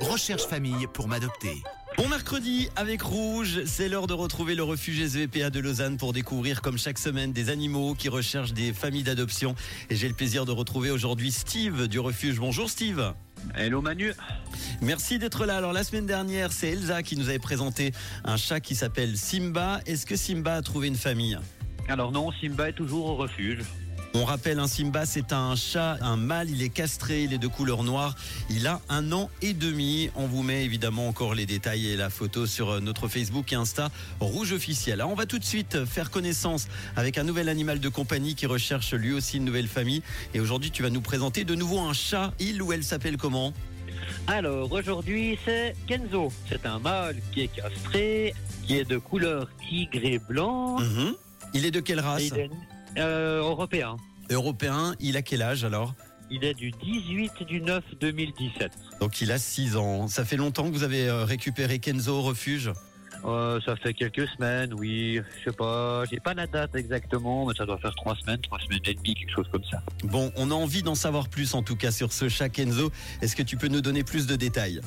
Recherche famille pour m'adopter. Bon mercredi avec Rouge, c'est l'heure de retrouver le refuge SVPA de Lausanne pour découvrir comme chaque semaine des animaux qui recherchent des familles d'adoption. Et j'ai le plaisir de retrouver aujourd'hui Steve du refuge. Bonjour Steve. Hello Manu. Merci d'être là. Alors la semaine dernière, c'est Elsa qui nous avait présenté un chat qui s'appelle Simba. Est-ce que Simba a trouvé une famille? Alors non, Simba est toujours au refuge. On rappelle, un Simba, c'est un chat, un mâle, il est castré, il est de couleur noire, il a un an et demi. On vous met évidemment encore les détails et la photo sur euh, notre Facebook et Insta Rouge officiel. Alors on va tout de suite faire connaissance avec un nouvel animal de compagnie qui recherche lui aussi une nouvelle famille. Et aujourd'hui, tu vas nous présenter de nouveau un chat. Il ou elle s'appelle comment? Alors aujourd'hui c'est Kenzo. C'est un mâle qui est castré, qui est de couleur tigre et blanc. Mhm. Il est de quelle race? Euh, européen. Européen. Il a quel âge alors Il est du 18 du 9 2017. Donc il a 6 ans. Ça fait longtemps que vous avez euh, récupéré Kenzo au refuge? Euh, ça fait quelques semaines, oui. Je sais pas, j'ai pas la date exactement, mais ça doit faire trois semaines, trois semaines et demie, quelque chose comme ça. Bon, on a envie d'en savoir plus en tout cas sur ce chat Kenzo. Est-ce que tu peux nous donner plus de détails?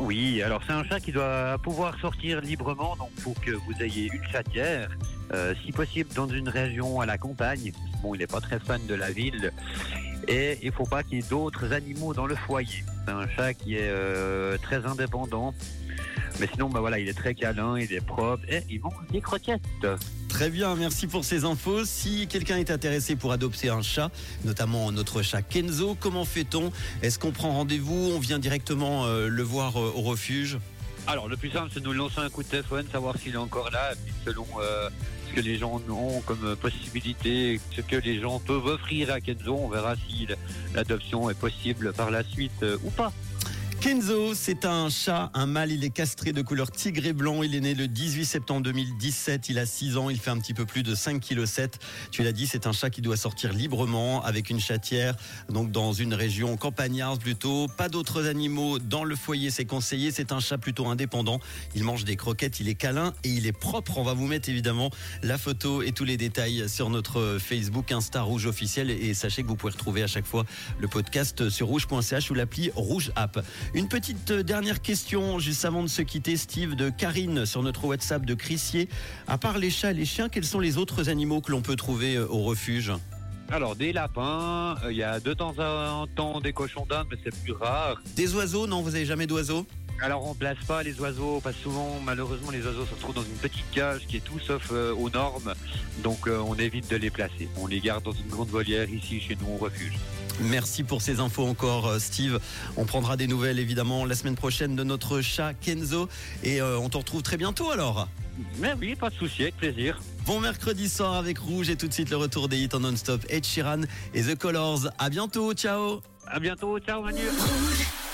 Oui, alors c'est un chat qui doit pouvoir sortir librement, donc pour que vous ayez une chatière, euh, si possible dans une région à la campagne. Bon, il n'est pas très fan de la ville. Et il faut pas qu'il y ait d'autres animaux dans le foyer. C'est un chat qui est euh, très indépendant. Mais sinon, bah voilà, il est très câlin, il est propre et il mange des croquettes. Très bien, merci pour ces infos. Si quelqu'un est intéressé pour adopter un chat, notamment notre chat Kenzo, comment fait-on? Est-ce qu'on prend rendez-vous? On vient directement euh, le voir euh, au refuge? Alors, le plus simple, c'est de nous lancer un coup de téléphone, savoir s'il est encore là, et puis selon euh, ce que les gens ont comme possibilité, ce que les gens peuvent offrir à Kenzo, on verra si l'adoption est possible par la suite ou pas. Kenzo, c'est un chat, un mâle, il est castré de couleur tigre et blanc. Il est né le 18 septembre 2017, il a 6 ans, il fait un petit peu plus de 5 kg. Tu l'as dit, c'est un chat qui doit sortir librement avec une chatière, donc dans une région campagnarde plutôt. Pas d'autres animaux dans le foyer, c'est conseillé. C'est un chat plutôt indépendant. Il mange des croquettes, il est câlin et il est propre. On va vous mettre évidemment la photo et tous les détails sur notre Facebook Insta Rouge officiel. Et sachez que vous pouvez retrouver à chaque fois le podcast sur rouge.ch ou l'appli Rouge App. Une petite euh, dernière question juste avant de se quitter, Steve, de Karine sur notre WhatsApp de Crissier. À part les chats et les chiens, quels sont les autres animaux que l'on peut trouver euh, au refuge? Alors, des lapins, euh, il y a de temps en temps des cochons d'Inde, mais c'est plus rare. Des oiseaux Non, vous avez jamais d'oiseaux? Alors, on place pas les oiseaux, parce que souvent, malheureusement, les oiseaux se retrouvent dans une petite cage qui est tout sauf euh, aux normes. Donc, euh, on évite de les placer. On les garde dans une grande volière ici, chez nous, au refuge. Merci pour ces infos encore, euh, Steve. On prendra des nouvelles évidemment la semaine prochaine de notre chat Kenzo. Et euh, on te retrouve très bientôt alors. Mais oui, pas de souci, avec plaisir. Bon mercredi soir avec Rouge et tout de suite le retour des hits en non-stop. Ed Sheeran et The Colors. À bientôt, ciao À bientôt, ciao Manu. Rouge.